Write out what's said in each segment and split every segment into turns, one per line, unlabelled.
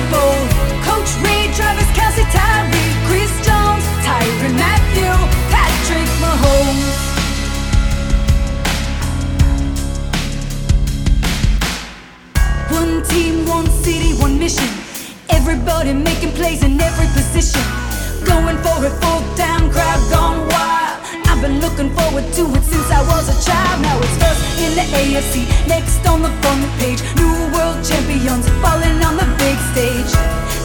Coach Reid, Travis Kelce, Tyree, Chris Jones, Tyrann Mathieu, Patrick Mahomes. One team, one city, one mission. Everybody making plays in every position. Going for it, full down, crowd gone wild. I've been looking forward to it since I was a child. Now it's first in the AFC, next on the front page. New world champions falling stage.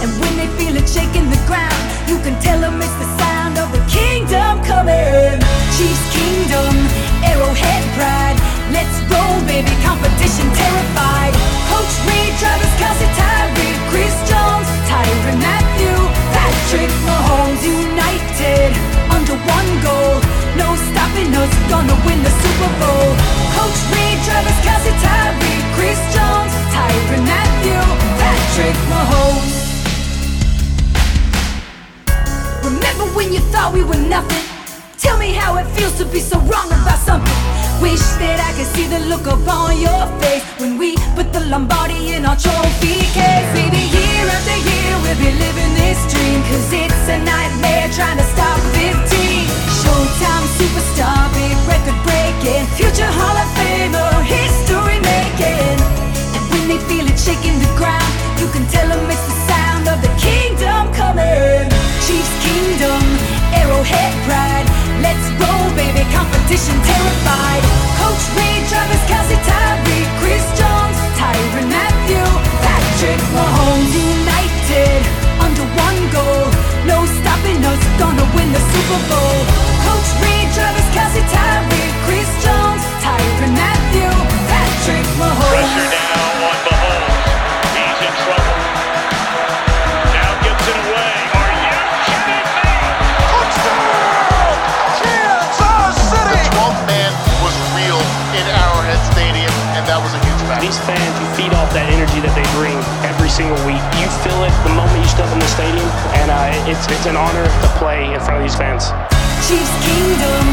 And when they feel it shaking the ground, you can tell them it's the sound of the kingdom coming. Chiefs Kingdom, Arrowhead pride. Let's go, baby, competition terrified. Coach Reid, Travis Kelce, Tyree, Chris Jones, Tyrann Mathieu, Patrick Mahomes, united under one goal. No stopping us, gonna win the Super Bowl. Coach Reid, Travis Kelce, Tyree, Chris Jones, Tyrann Mathieu, Patrick Mahomes. Remember when you thought we were nothing? Tell me how it feels to be so wrong about something. Wish that I could see the look upon your face when we put the Lombardi in our trophy case. Baby, year after year we'll be living this dream. Cause it's competition terrified. Coach Reid, Travis
Kelce,
These fans, you feed off that energy that they bring every single week. You feel it the moment you step in the stadium, and uh, it's it's an honor to play in front of these fans.
Chiefs Kingdom,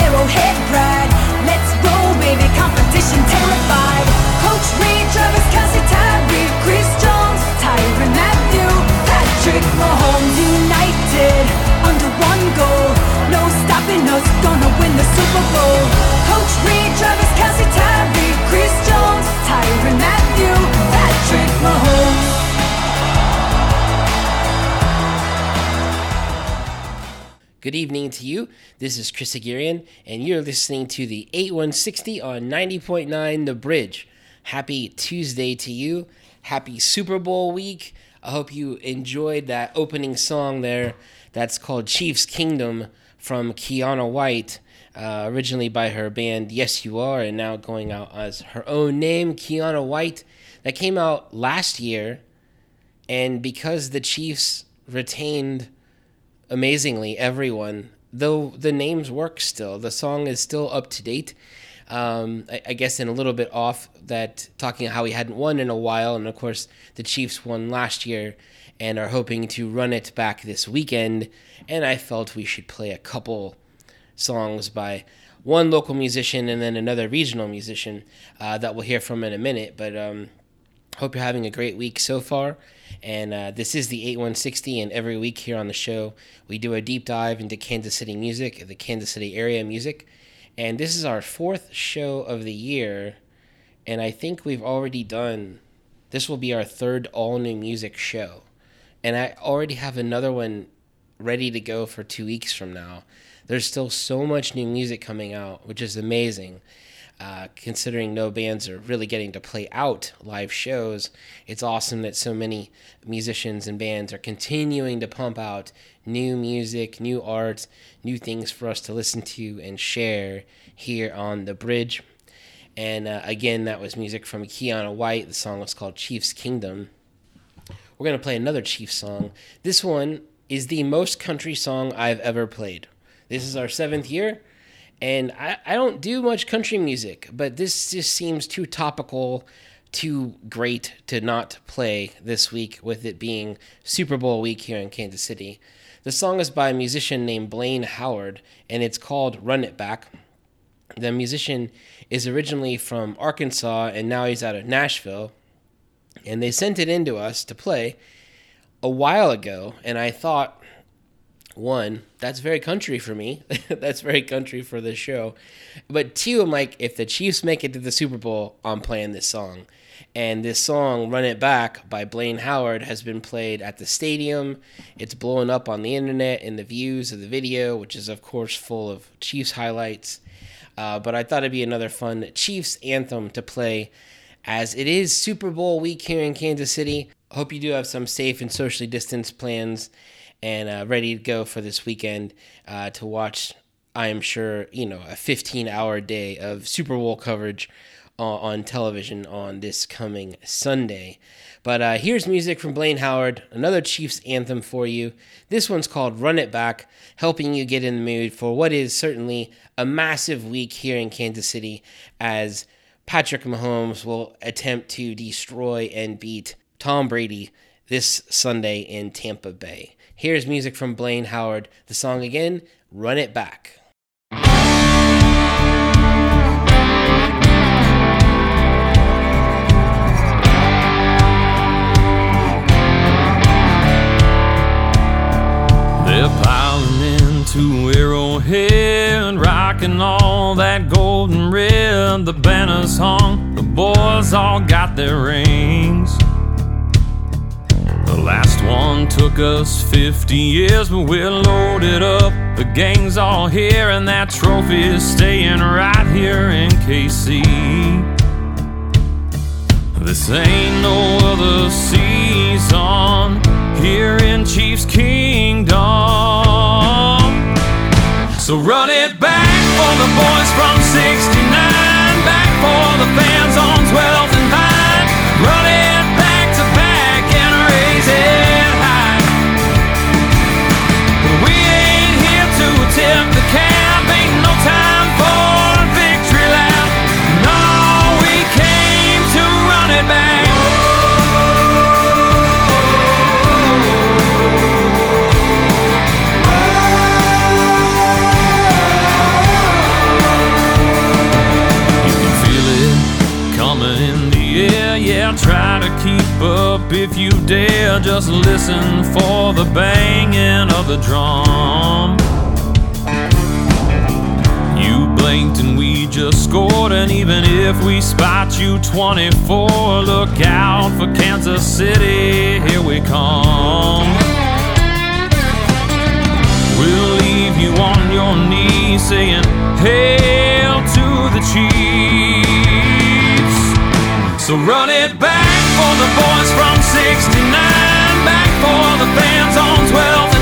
Arrowhead pride. Let's go, baby, competition terrified. Coach Reid, Travis Kelce, Tyree, Chris Jones, Tyrann Mathieu, Patrick Mahomes, united under one goal. No stopping us, gonna win the Super Bowl. Coach Reid, Travis Kelce, Tyree, Chris
Good evening to you. This is Chris Aguirre, and you're listening to the 8160 on 90.9 The Bridge. Happy Tuesday to you. Happy Super Bowl week. I hope you enjoyed that opening song there. That's called Chiefs Kingdom from Kiana White, uh, originally by her band Yes You Are, and now going out as her own name, Kiana White. That came out last year, and because the Chiefs retained amazingly everyone though the names work still the song is still up to date um, I, I guess in a little bit off that talking how he hadn't won in a while and of course the chiefs won last year and are hoping to run it back this weekend and i felt we should play a couple songs by one local musician and then another regional musician uh, that we'll hear from in a minute but um, Hope you're having a great week so far. And uh, this is the 8160, and every week here on the show, we do a deep dive into Kansas City music, the Kansas City area music. And this is our fourth show of the year, and I think we've already done, this will be our third all new music show. And I already have another one ready to go for two weeks from now. There's still so much new music coming out, which is amazing. Uh, considering no bands are really getting to play out live shows, it's awesome that so many musicians and bands are continuing to pump out new music, new art, new things for us to listen to and share here on the bridge. And uh, again, that was music from Kiana White. The song was called Chief's Kingdom. We're going to play another Chiefs song. This one is the most country song I've ever played. This is our seventh year and I, I don't do much country music, but this just seems too topical too great to not play this week with it being Super Bowl week here in Kansas City. The song is by a musician named Blaine Howard and it's called Run It Back. The musician is originally from Arkansas and now he's out of Nashville. And they sent it in to us to play a while ago. And I thought, one, that's very country for me. that's very country for this show. But two, I'm like, if the Chiefs make it to the Super Bowl, I'm playing this song. And this song, Run It Back by Blaine Howard, has been played at the stadium. It's blowing up on the internet in the views of the video, which is, of course, full of Chiefs highlights. Uh, but I thought it'd be another fun Chiefs anthem to play as it is Super Bowl week here in Kansas City. Hope you do have some safe and socially distanced plans and uh, ready to go for this weekend uh, to watch. I am sure you know a 15 hour day of Super Bowl coverage on television on this coming Sunday. But uh, here's music from Blaine Howard, another Chiefs anthem for you. This one's called Run It Back, helping you get in the mood for what is certainly a massive week here in Kansas City as Patrick Mahomes will attempt to destroy and beat Tom Brady this Sunday in Tampa Bay. Here's music from Blaine Howard. The song again, Run It Back.
Into Arrowhead, rocking all that golden red. The banners hung, the boys all got their rings. The last one took us 50 years, but we're loaded up. The gang's all here, and that trophy is staying right here in KC. This ain't no other season here in Chiefs Kingdom. So run it back for the boys from 69, up if you dare. Just listen for the banging of the drum. You blinked and we just scored, and even if we spot you 24, look out for Kansas City. Here we come. We'll leave you on your knees saying, Hail to the Chiefs. So run it back the boys from 69, back for the fans on 12th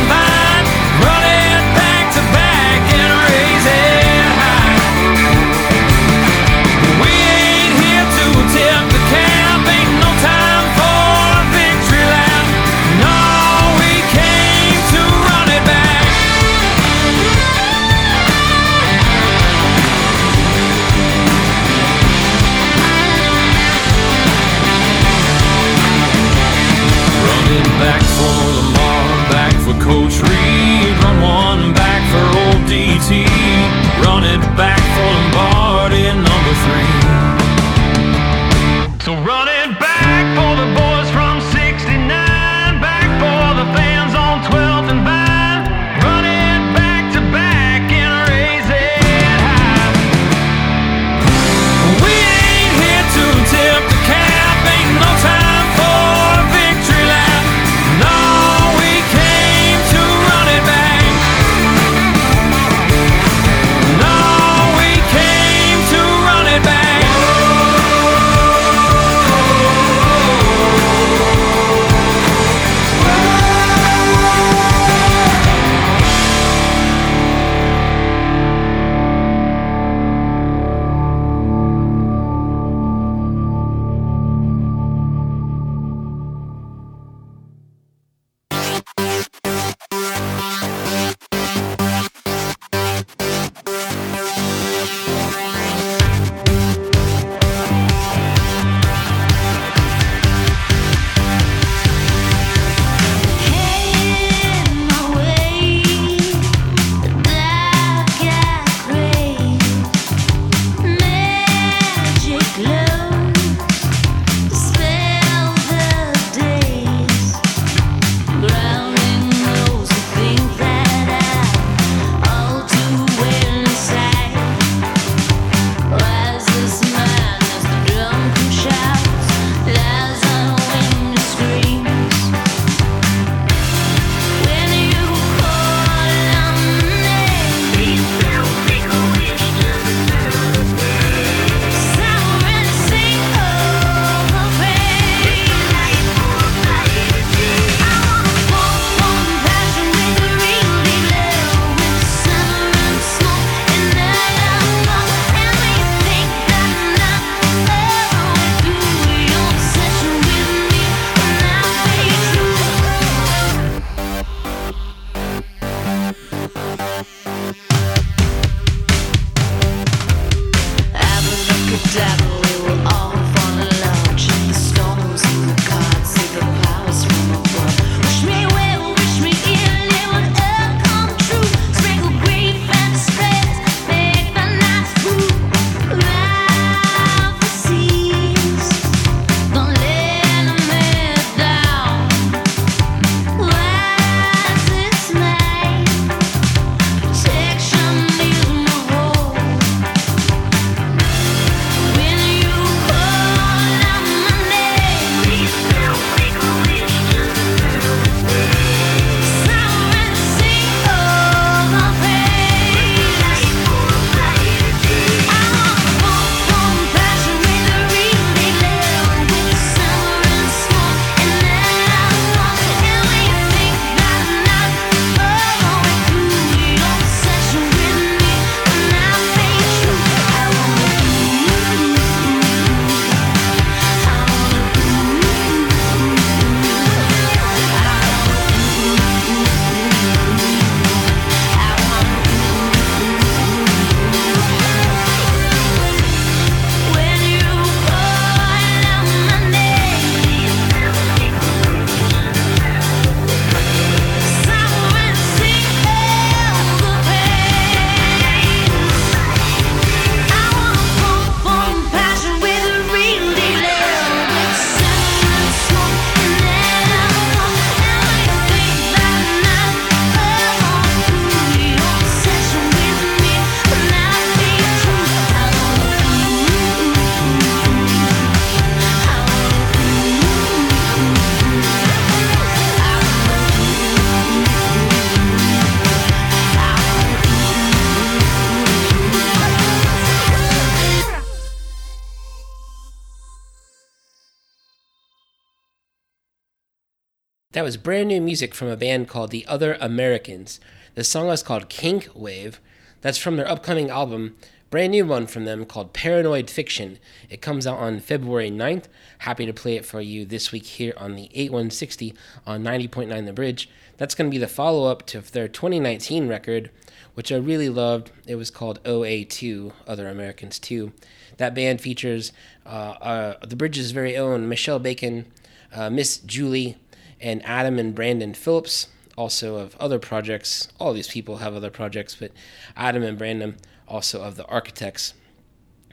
was brand new music from a band called The Other Americans. The song is called Kink Wave. That's from their upcoming album, brand new one from them called Paranoid Fiction. It comes out on February 9th. Happy to play it for you this week here on the 8160 on 90.9 The Bridge. That's going to be the follow up to their 2019 record, which I really loved. It was called OA2, Other Americans 2. That band features uh, uh, the Bridge's very own Michelle Bacon, uh, Miss Julie, and Adam and Brandon Phillips, also of other projects. All these people have other projects, but Adam and Brandon also of the Architects.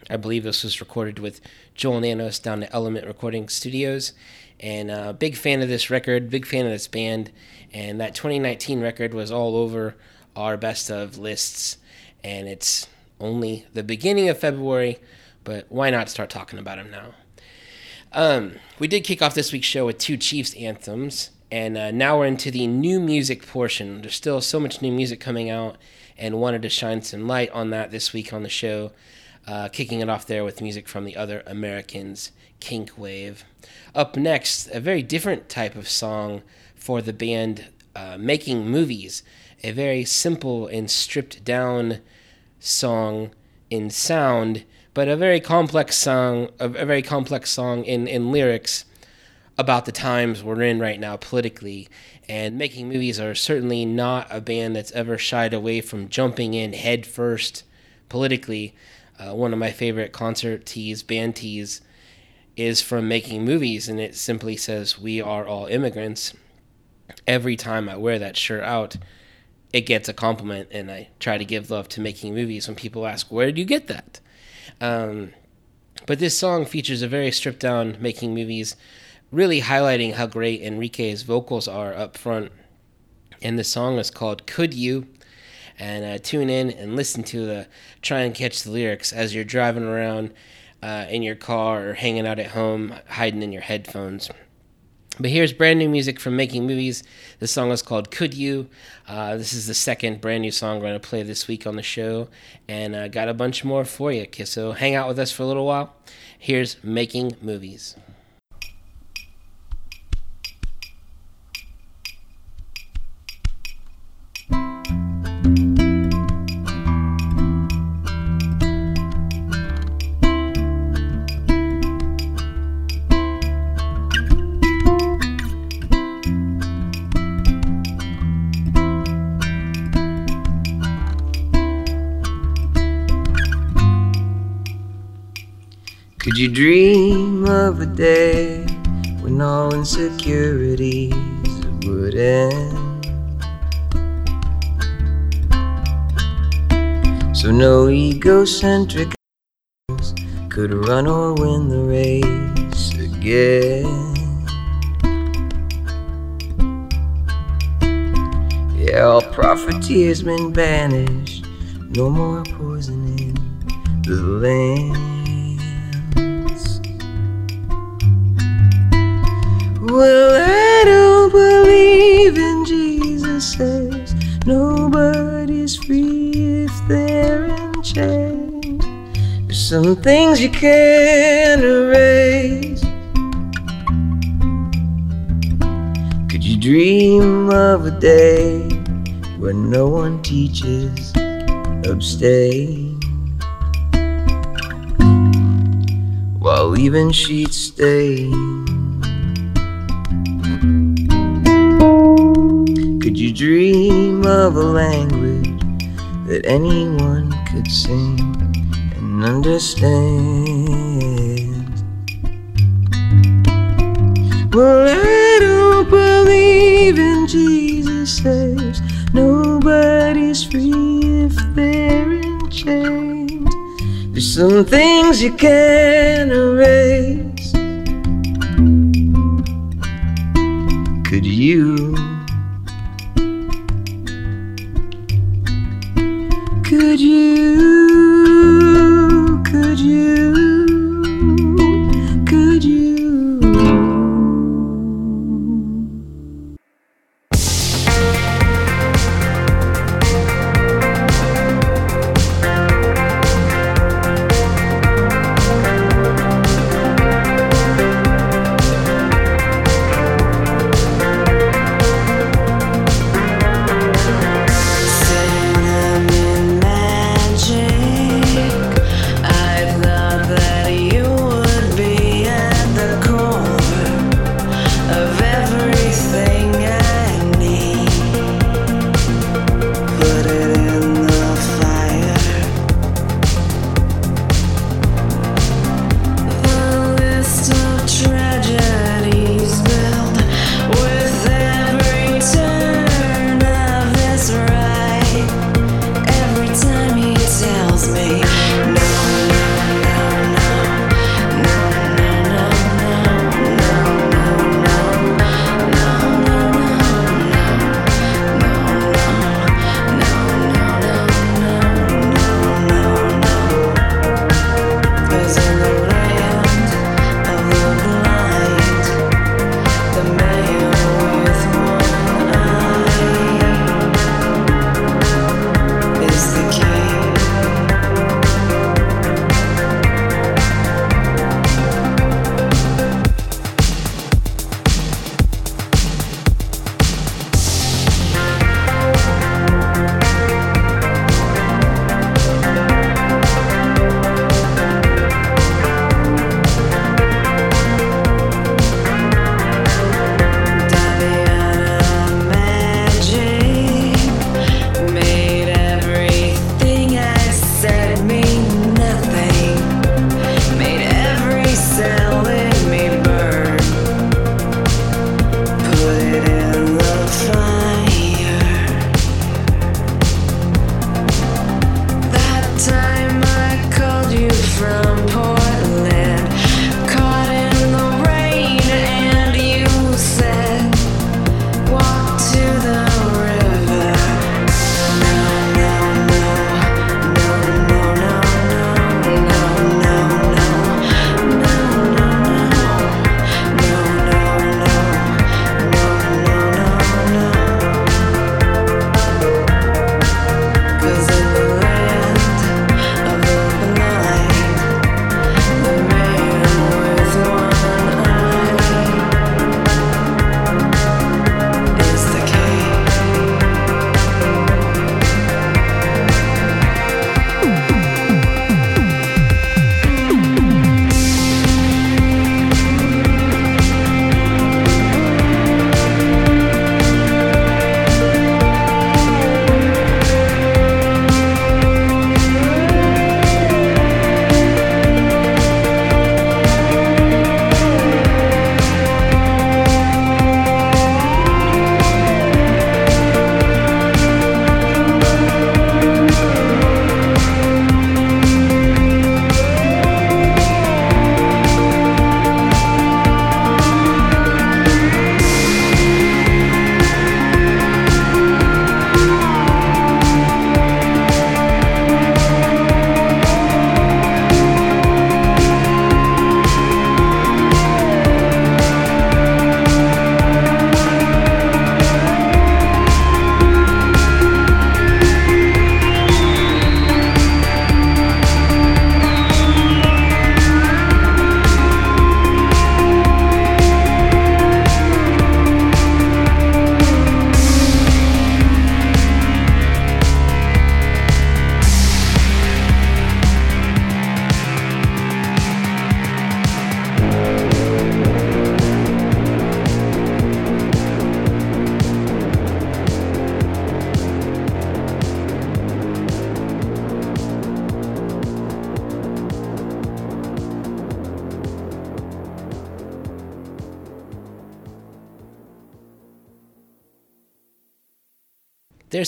I believe this was recorded with Joel Nanos down at Element Recording Studios. And uh, big fan of this record, big fan of this band. And that 2019 record was all over our best of lists. And it's only the beginning of February, but why not start talking about them now? Um, we did kick off this week's show with two Chiefs anthems, and uh, now we're into the new music portion. There's still so much new music coming out, and wanted to shine some light on that this week on the show. Uh, kicking it off there with music from the other Americans, Kink Wave. Up next, a very different type of song for the band uh, Making Movies. A very simple and stripped down song in sound but a very complex song, a, a very complex song in, in lyrics about the times we're in right now politically. And making movies are certainly not a band that's ever shied away from jumping in head first politically. Uh, one of my favorite concert tees, band tees, is from making movies, and it simply says, We are all immigrants. Every time I wear that shirt out, it gets a compliment, and I try to give love to making movies when people ask, Where did you get that? Um, but this song features a very stripped down making movies, really highlighting how great Enrique's vocals are up front. And the song is called Could You? And uh, tune in and listen to the, try and catch the lyrics as you're driving around uh, in your car or hanging out at home, hiding in your headphones. But here's brand new music from Making Movies. The song is called Could You? Uh, this is the second brand new song we're going to play this week on the show. And I uh, got a bunch more for you. So hang out with us for a little while. Here's Making Movies.
Could you dream of a day when all insecurities would end? So no egocentric could run or win the race again. Yeah, all profiteers been banished, no more poisoning the land. Well, I don't believe in Jesus says nobody's free if they're in chains. There's some things you can't erase. Could you dream of a day when no one teaches abstain? While leaving sheets stained. Dream of a language that anyone could sing and understand? Well, I don't believe in Jesus says nobody's free if they're in chains. There's some things you can't erase. Could you? Could you? Could you?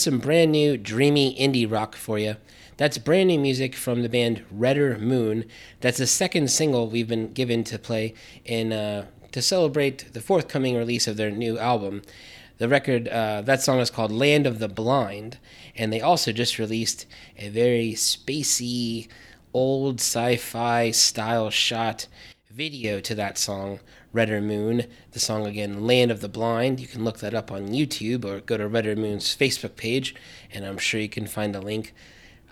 Some brand new dreamy indie rock for you. That's brand new music from the band Redder Moon. That's the second single we've been given to play in uh, to celebrate the forthcoming release of their new album. The record, uh, that song is called Land of the Blind, and they also just released a very spacey, old sci fi style shot video to that song, Redder Moon. The song again, Land of the Blind. You can look that up on YouTube or go to Redder Moon's Facebook page, and I'm sure you can find a link.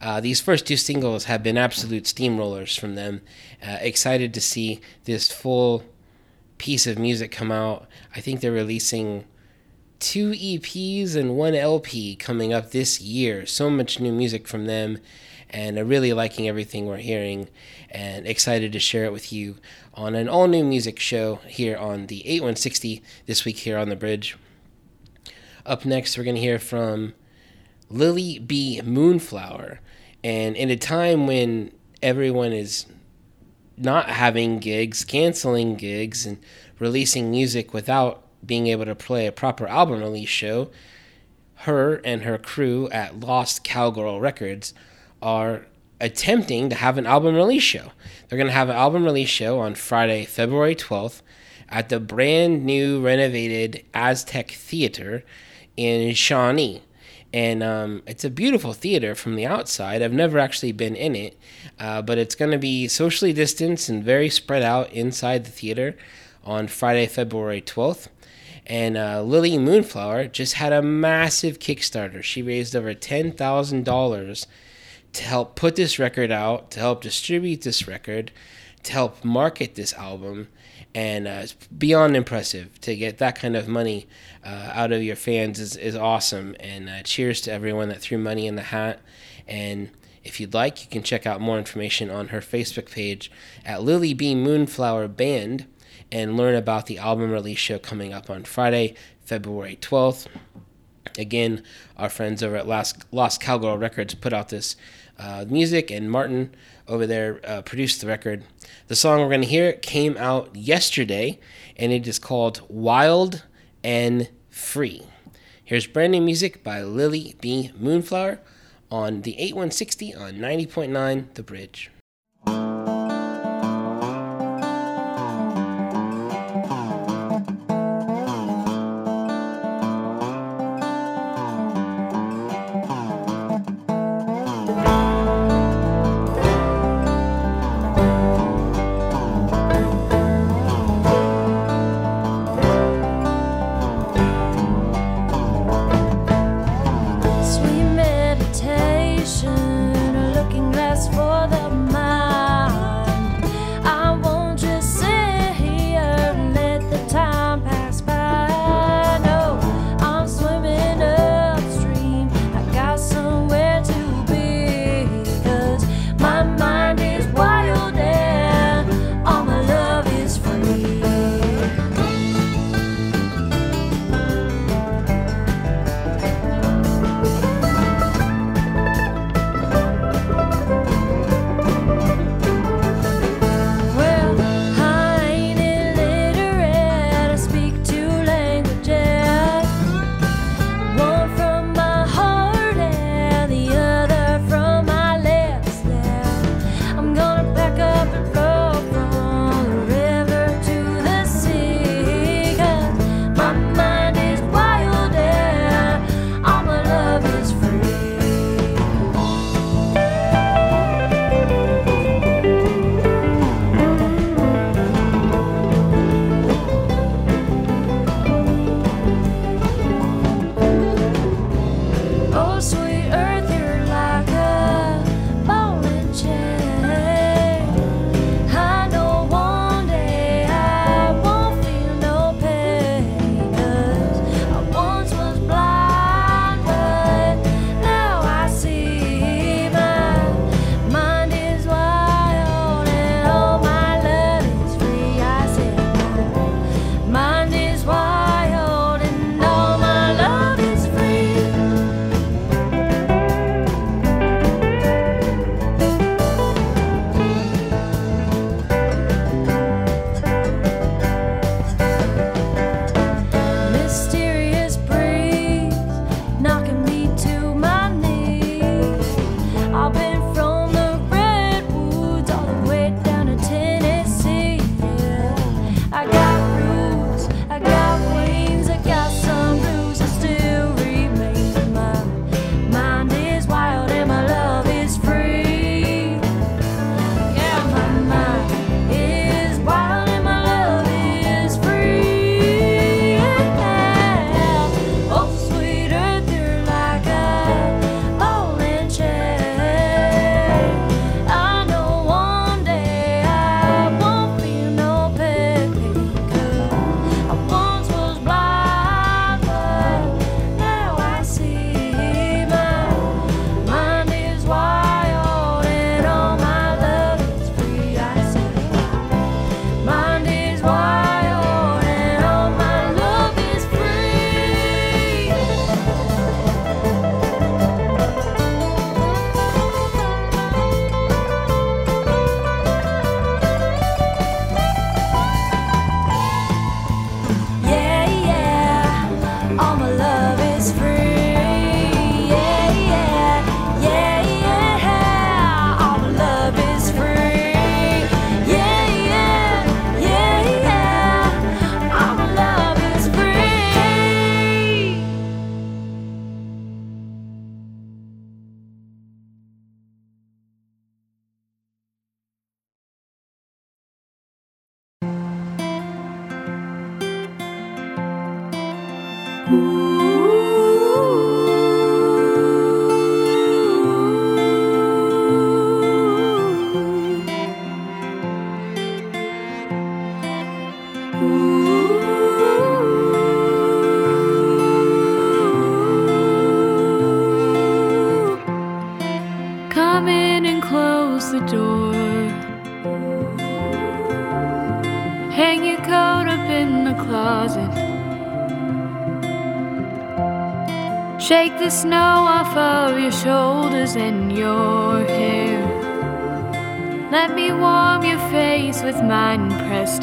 Uh, these first two singles have been absolute steamrollers from them. Uh, excited to see this full piece of music come out. I think they're releasing two EPs and one LP coming up this year. So much new music from them, and I'm really liking everything we're hearing, and excited to share it with you on an all new music show here on the 8160 this week here on the bridge. Up next, we're going to hear from Lily B. Moonflower. And in a time when everyone is not having gigs, canceling gigs, and releasing music without being able to play a proper album release show, her and her crew at Lost Cowgirl Records are attempting to have an album release show. They're going to have an album release show on Friday, February 12th at the brand new renovated Aztec Theater in Shawnee. And um, it's a beautiful theater from the outside. I've never actually been in it, uh, but it's going to be socially distanced and very spread out inside the theater on Friday, February 12th. And uh, Lily Moonflower just had a massive Kickstarter. She raised over $10,000 to help put this record out, to help distribute this record, to help market this album. And uh, it's beyond impressive to get that kind of money uh, out of your fans is, is awesome. And uh, cheers to everyone that threw money in the hat. And if you'd like, you can check out more information on her Facebook page at Lily B Moonflower Band and learn about the album release show coming up on Friday, February 12th. Again, our friends over at Lost, Lost Cowgirl Records put out this uh, music, and Martin over there uh, produced the record. The song we're going to hear came out yesterday, and it is called Wild and Free. Here's brand new music by Lily B. Moonflower on the 8160 on 90.9 The Bridge.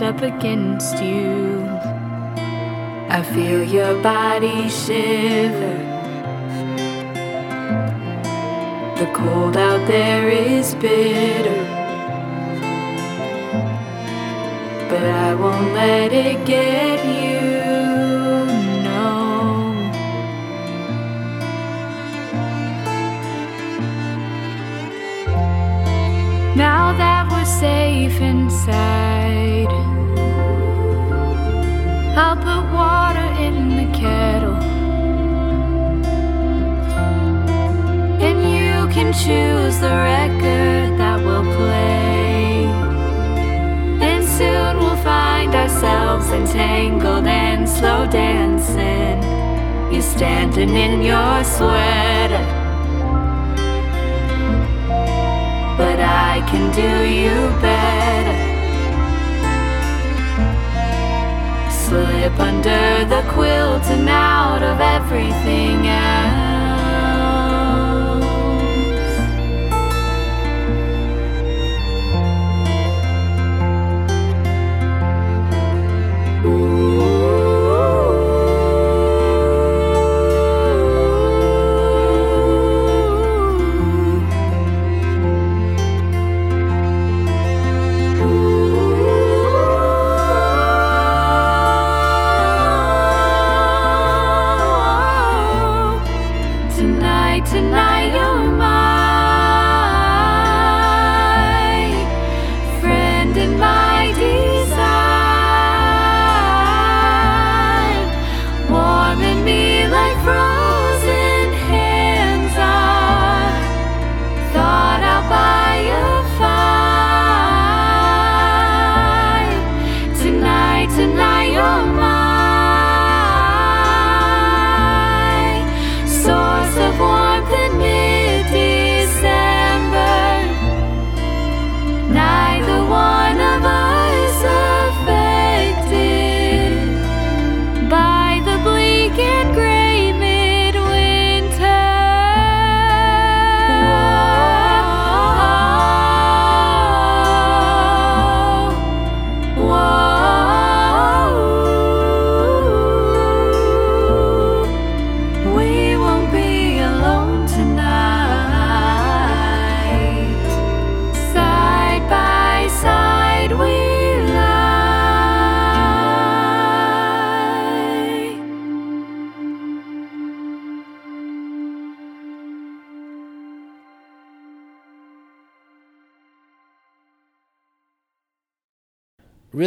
Pressed up against you. I feel your body shiver. The cold out there is bitter. But I won't let it get you. No. Now that we're safe inside, I'll put water in the kettle. And you can choose the record that will play. And soon we'll find ourselves entangled and slow dancing. You're standing in your sweater. But I can do you better. Slip under the quilt and out of everything else.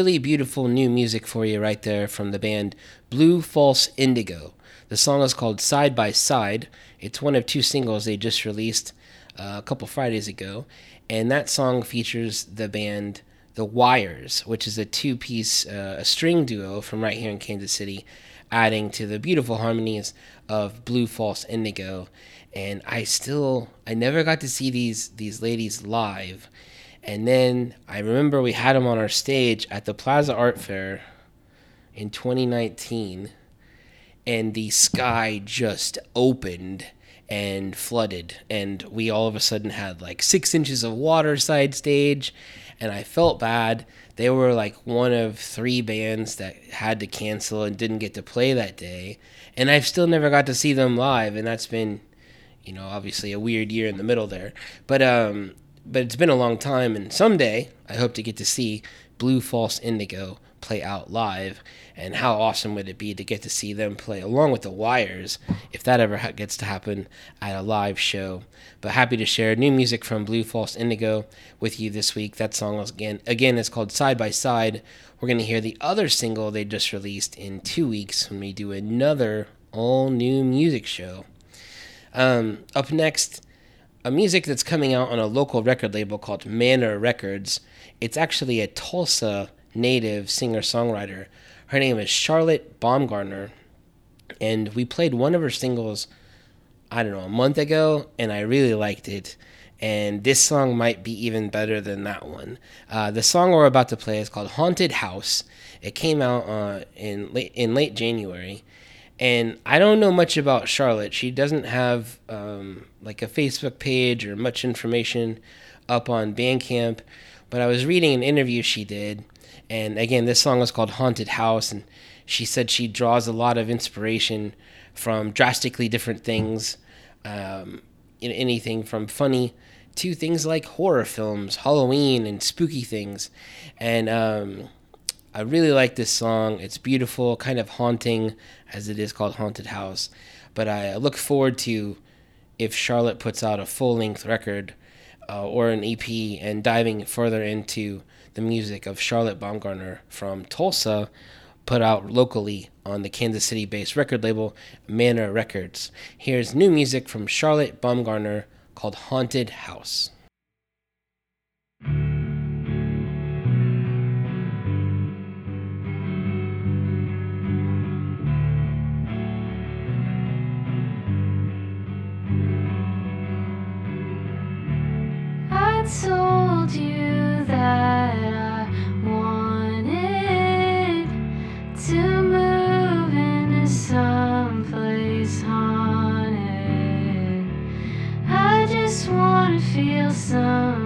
Really beautiful new music for you right there from the band Blue False Indigo. The song is called Side by Side. It's one of two singles they just released uh, a couple Fridays ago. And that song features the band The Wires, which is a two piece uh, a string duo from right here in Kansas City, adding to the beautiful harmonies of Blue False Indigo. And I still, I never got to see these these ladies live. And then I remember we had them on our stage at the Plaza Art Fair in 2019, and the sky just opened and flooded, and we all of a sudden had like six inches of water side stage, and I felt bad. They were like one of three bands that had to cancel and didn't get to play that day, and I've still never got to see them live, and that's been you know, obviously a weird year in the middle there. But um, but it's been a long time, and someday I hope to get to see Blue False Indigo play out live. And how awesome would it be to get to see them play along with the Wires if that ever ha- gets to happen at a live show? But happy to share new music from Blue False Indigo with you this week. That song is again again is called Side by Side. We're gonna hear the other single they just released in two weeks when we do another all new music show. Um, up next, a music that's coming out on a local record label called Manor Records. It's actually a Tulsa native singer songwriter. Her name is Charlotte Baumgartner, and we played one of her singles, I don't know, a month ago, and I really liked it. And this song might be even better than that one. Uh, the song we're about to play is called "Haunted House." It came out uh, in late in late January, And I don't know much about Charlotte. She doesn't have um, like a Facebook page or much information up on Bandcamp. But I was reading an interview she did, and again, this song is called Haunted House, and she said she draws a lot of inspiration from drastically different things, um, in anything from funny to things like horror films, Halloween, and spooky things. And um, I really like this song. It's beautiful, kind of haunting, as it is called Haunted House. But I look forward to if Charlotte puts out a full length record uh, or an EP and diving further into the music of Charlotte Baumgartner from Tulsa, put out locally on the Kansas City based record label Manor Records. Here's new music from Charlotte Baumgartner called Haunted House.
Feel something.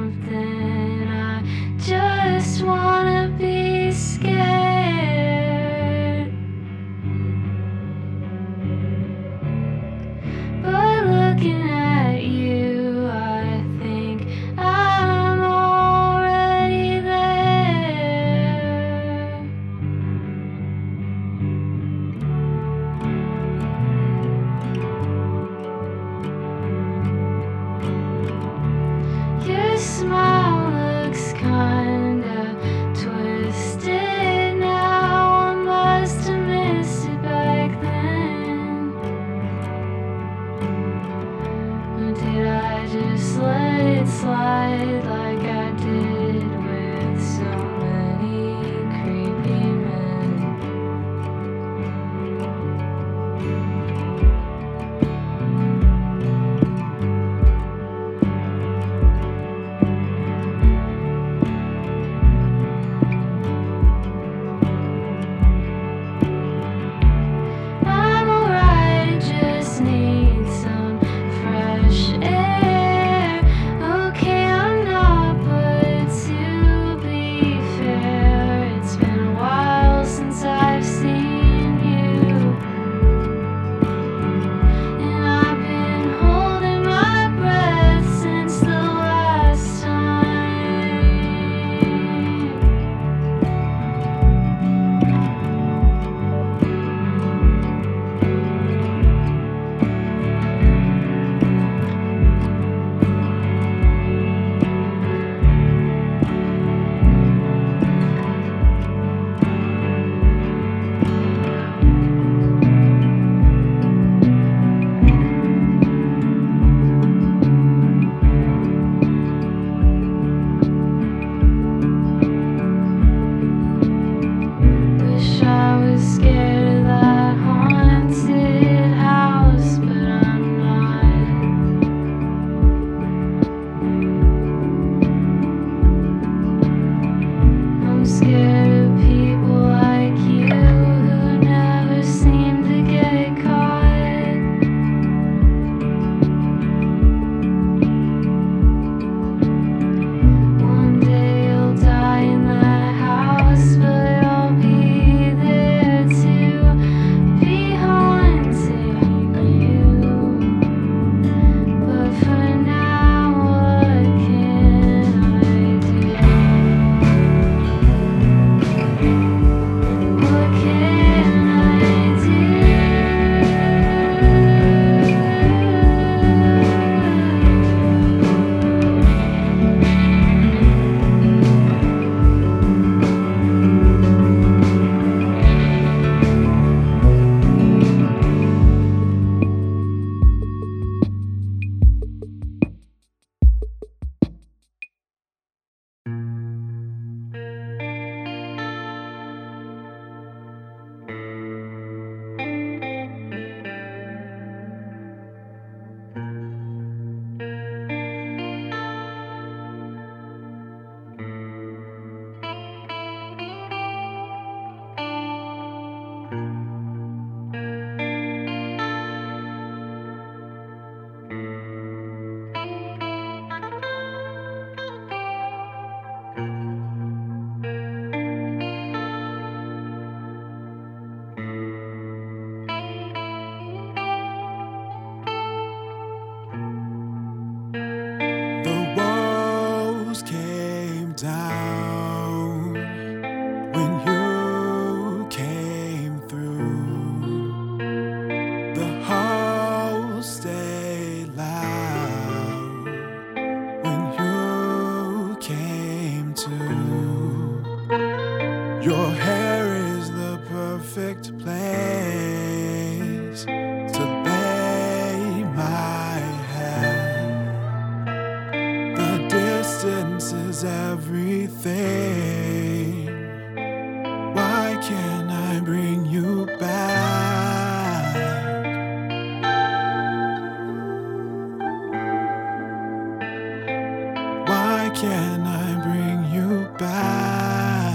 Can't I bring you back?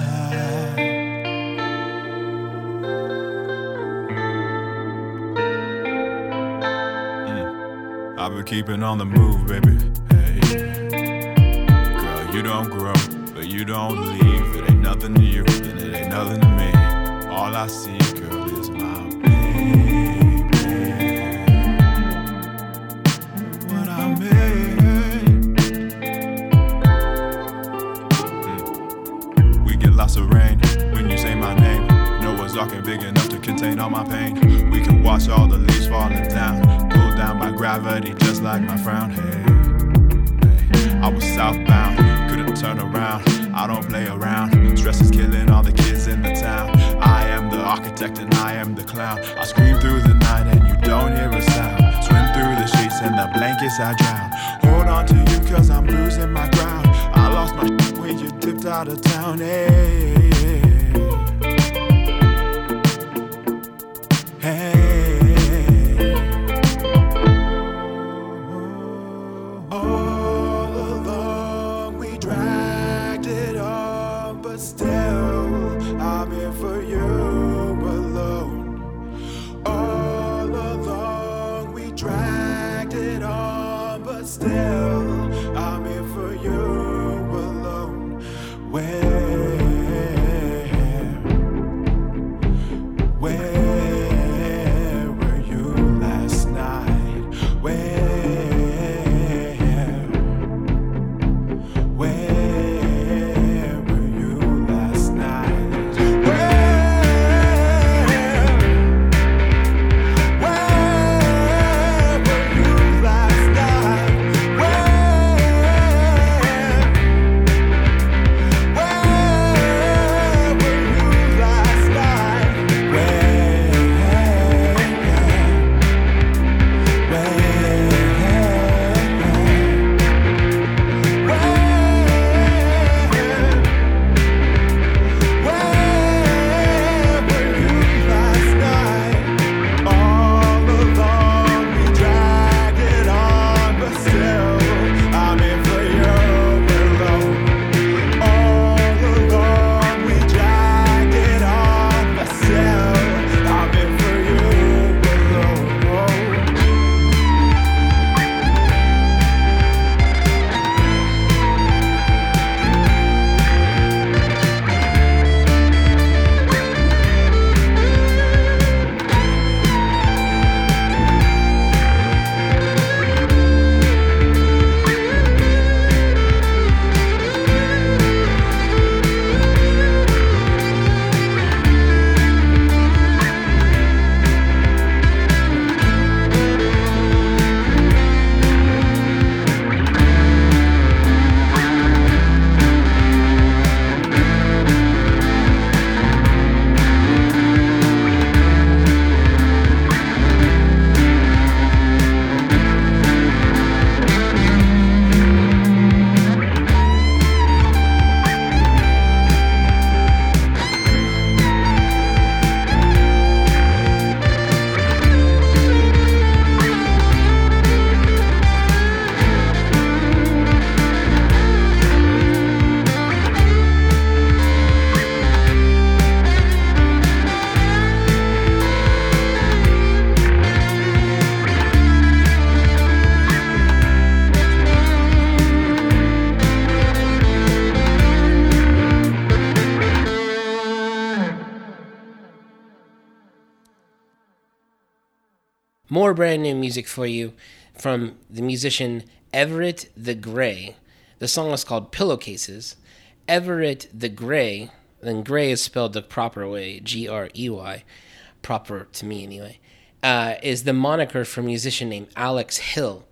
I've been keeping on the move, baby. Hey. Girl, you don't grow, but you don't leave. It ain't nothing to you, then it ain't nothing to me. All I see, contain all my pain. We can watch all the leaves falling down, pulled down by gravity, just like my frown. Hey, hey. I was southbound, couldn't turn around. I don't play around. Stress is killing all the kids in the town. I am the architect and I am the clown. I scream through the night and you don't hear a sound. Swim through the sheets and the blankets I drown. Hold on to you cause I'm losing my ground. I lost my when you dipped out of town. Hey, hey.
More brand new music for you from the musician Everett the Grey. The song is called Pillowcases. Everett the Grey, then Grey is spelled the proper way, G R E Y, proper to me anyway, uh, is the moniker for a musician named Alex Hill.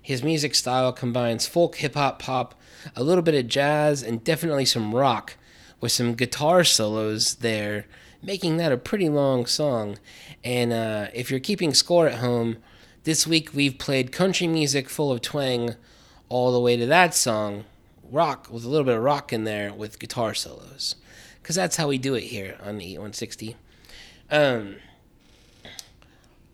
His music style combines folk, hip hop, pop, a little bit of jazz, and definitely some rock, with some guitar solos there, making that a pretty long song. And uh, if you're keeping score at home, this week we've played country music full of twang all the way to that song, rock with a little bit of rock in there with guitar solos, because that's how we do it here on the 8160. Um,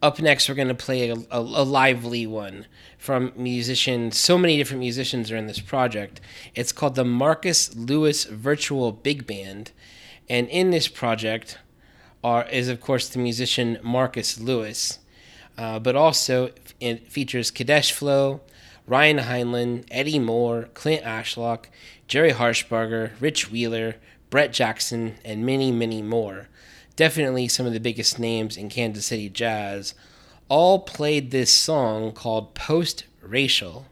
up next, we're gonna play a, a, a lively one from musicians. So many different musicians are in this project. It's called the Marcus Lewis Virtual Big Band, and in this project are is of course the musician Marcus Lewis, uh, but also it features Kadesh Flow, Ryan Heinlein, Eddie Moore, Clint Ashlock, Jerry Harshbarger, Rich Wheeler, Brett Jackson, and many, many more. Definitely some of the biggest names in Kansas City jazz all played this song called Post Racial,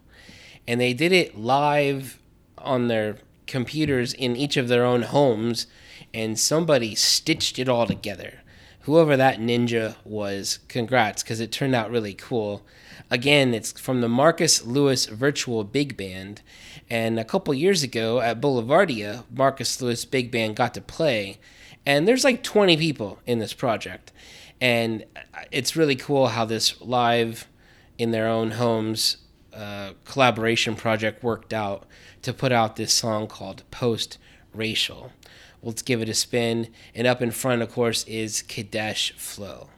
and they did it live on their computers in each of their own homes, and somebody stitched it all together. Whoever that ninja was, congrats, because it turned out really cool. Again, it's from the Marcus Lewis Virtual Big Band. And a couple years ago at Boulevardia, Marcus Lewis Big Band got to play. And there's like 20 people in this project. And it's really cool how this live in their own homes uh, collaboration project worked out to put out this song called Post Racial. Let's give it a spin. And up in front, of course, is Kadesh Flow.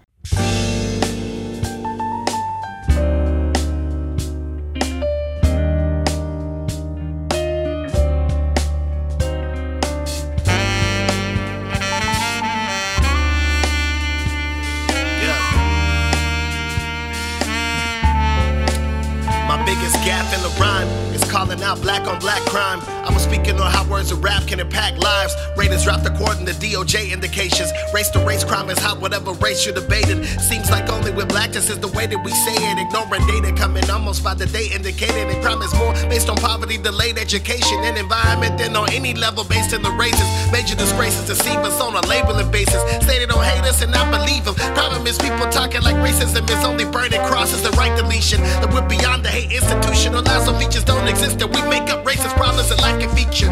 Can impact lives. Ratings dropped according to DOJ indications. Race to race crime is hot, whatever race you're debating. Seems like only with blackness is the way that we say it. Ignoring data coming almost by the day indicated. And crime is more based on poverty, delayed education, and environment than on any level based in the races. Major disgraces deceive us on a labeling basis. Say they don't hate us and I believe them. Problem is people talking like racism is only burning crosses the right deletion. That we're beyond the hate institutionalized, so features don't exist that we make up racist problems that life can feature.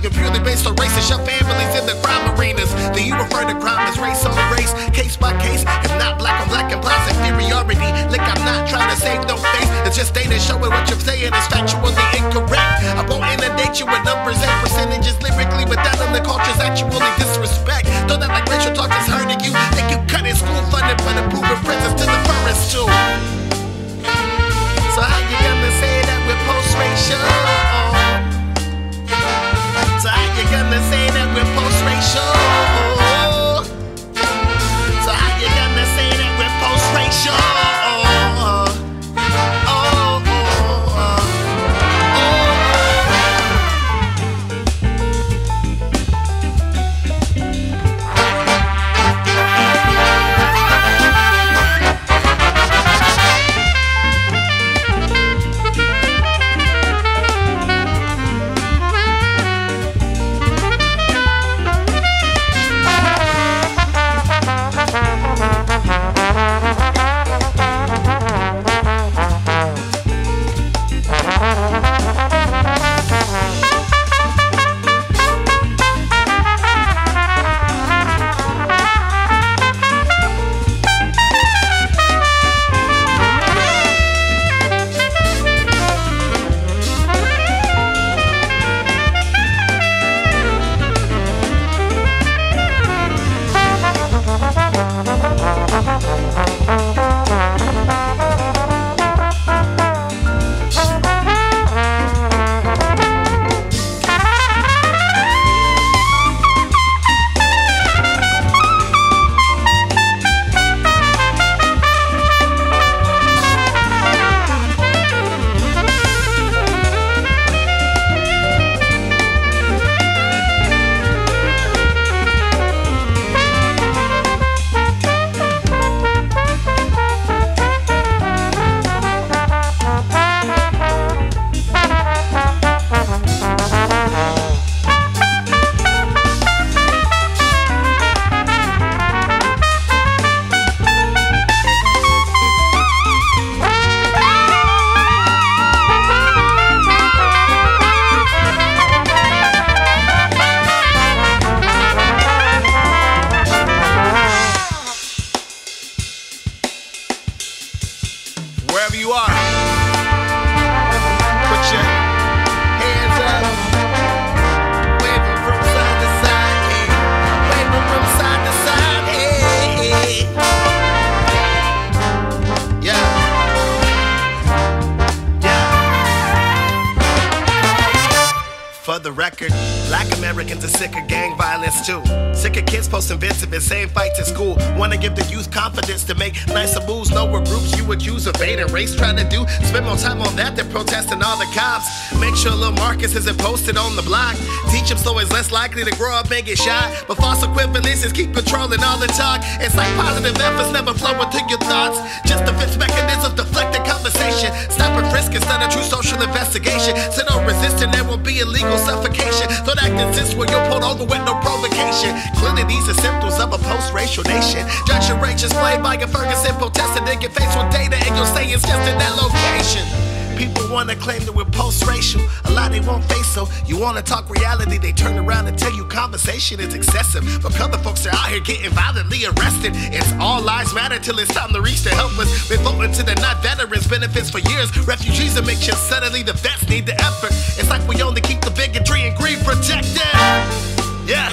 90s, purely based on racist your families in the crime arenas. Do you refer to crime as race on race, case by case? If not black on black implies inferiority. Look, I'm not trying to save no face. It's just data showing what you're saying is factually incorrect. I won't inundate you with numbers and percentages lyrically, but that on the culture's actually disrespect. Though that like racial talk is hurting you, they can cut in school funding, but improving prisons to the likely to grow up and get shot. But false equivalences keep controlling all the talk. It's like positive efforts never flow into your thoughts. Just defense mechanisms deflecting conversation. Stop and frisk instead of true social investigation. So no resisting, there will be illegal suffocation. Don't act insist when you're pulled over with no provocation. Clearly, these are symptoms of a post-racial nation. Judge your righteous played by a Ferguson protesting. Then get faced with data and you'll say it's just in that location. People wanna claim that we're post-racial. A lot they won't face so. You wanna talk reality, they turn around and tell you conversation is excessive. But other folks are out here getting violently arrested. It's all lives matter till it's time to reach the helpless. Been voting to the not veterans benefits for years. Refugees are make sure suddenly the vets need the effort. It's like we only keep the bigotry and greed protected. Yeah.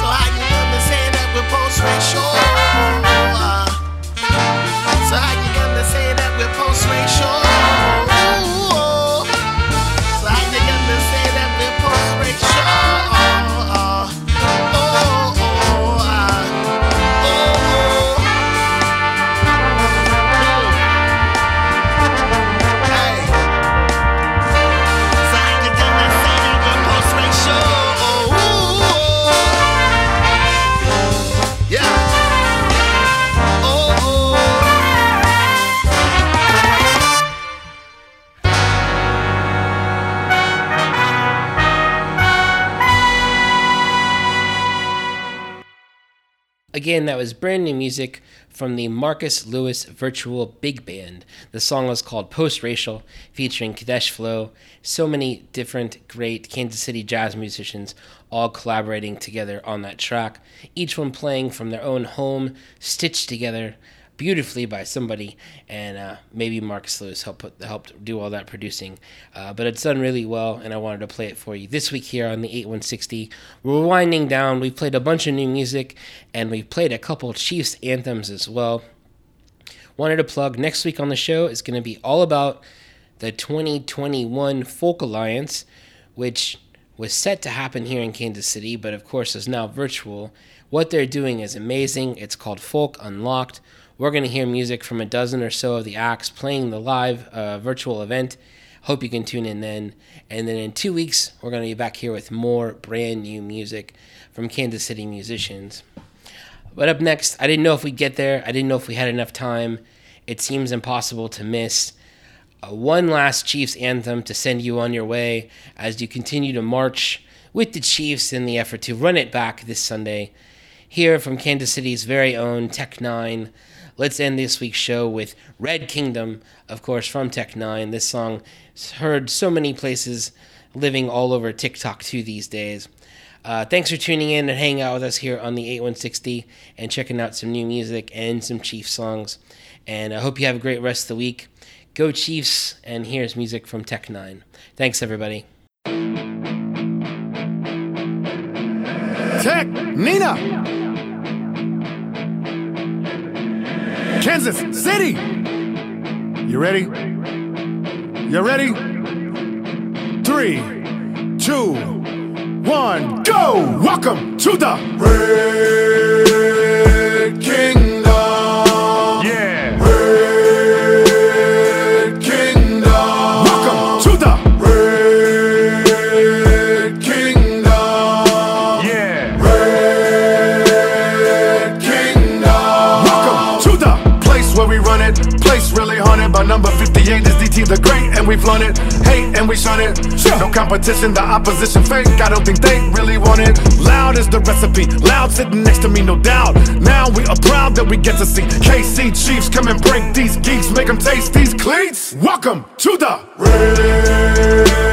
So how you gonna say that we're post-racial? Uh, so how you gonna say that we're post-racial?
Again, that was brand new music from the Marcus Lewis Virtual Big Band. The song was called Post Racial, featuring Kadesh Flow. So many different great Kansas City jazz musicians all collaborating together on that track, each one playing from their own home, stitched together beautifully by somebody, and uh, maybe Marcus Lewis helped helped do all that producing. Uh, but it's done really well, and I wanted to play it for you this week here on the 8160. We're winding down. We've played a bunch of new music, and we've played a couple Chiefs anthems as well. Wanted to plug next week on the show is going to be all about the 2021 Folk Alliance, which was set to happen here in Kansas City, but of course is now virtual. What they're doing is amazing. It's called Folk Unlocked. We're going to hear music from a dozen or so of the acts playing the live uh, virtual event. Hope you can tune in then. And then in two weeks, we're going to be back here with more brand new music from Kansas City musicians. But up next, I didn't know if we'd get there. I didn't know if we had enough time. It seems impossible to miss. Uh, one last Chiefs anthem to send you on your way as you continue to march with the Chiefs in the effort to run it back this Sunday. Here from Kansas City's very own Tech N9ne. Let's end this week's show with Red Kingdom, of course, from Tech N9ne. This song is heard so many places, living all over TikTok too these days. Uh, thanks for tuning in and hanging out with us here on the 8160 and checking out some new music and some Chiefs songs. And I hope you have a great rest of the week. Go Chiefs, and here's music from Tech N9ne. Thanks, everybody.
Tech Nina. Kansas City. You ready? You ready? Three, two, one, go! Welcome to the Red Kingdom. 58 the Great, and we flaunt it. Hate and we shun it. No competition, the opposition fake. I don't think they really want it. Loud is the recipe. Loud sitting next to me, no doubt. Now we are proud that we get to see KC Chiefs come and break these geeks, make them taste these cleats. Welcome to the Red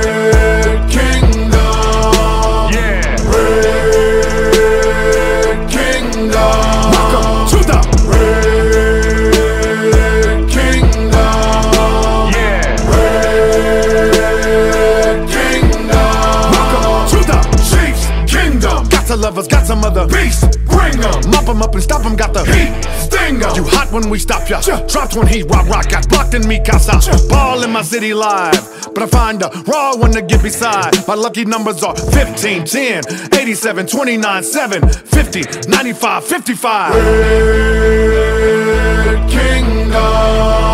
lovers got some other beast. Bring them. Mop them up and stop them. Got the heat. Sting em. You hot when we stop ya. Yeah. Dropped when he rock rock. Got blocked in me casa. Yeah. Ball in my city live. But I find a raw one to get beside. My lucky numbers are 15, 10, 87, 29, 7, 50, 95, 55. Red Kingdom.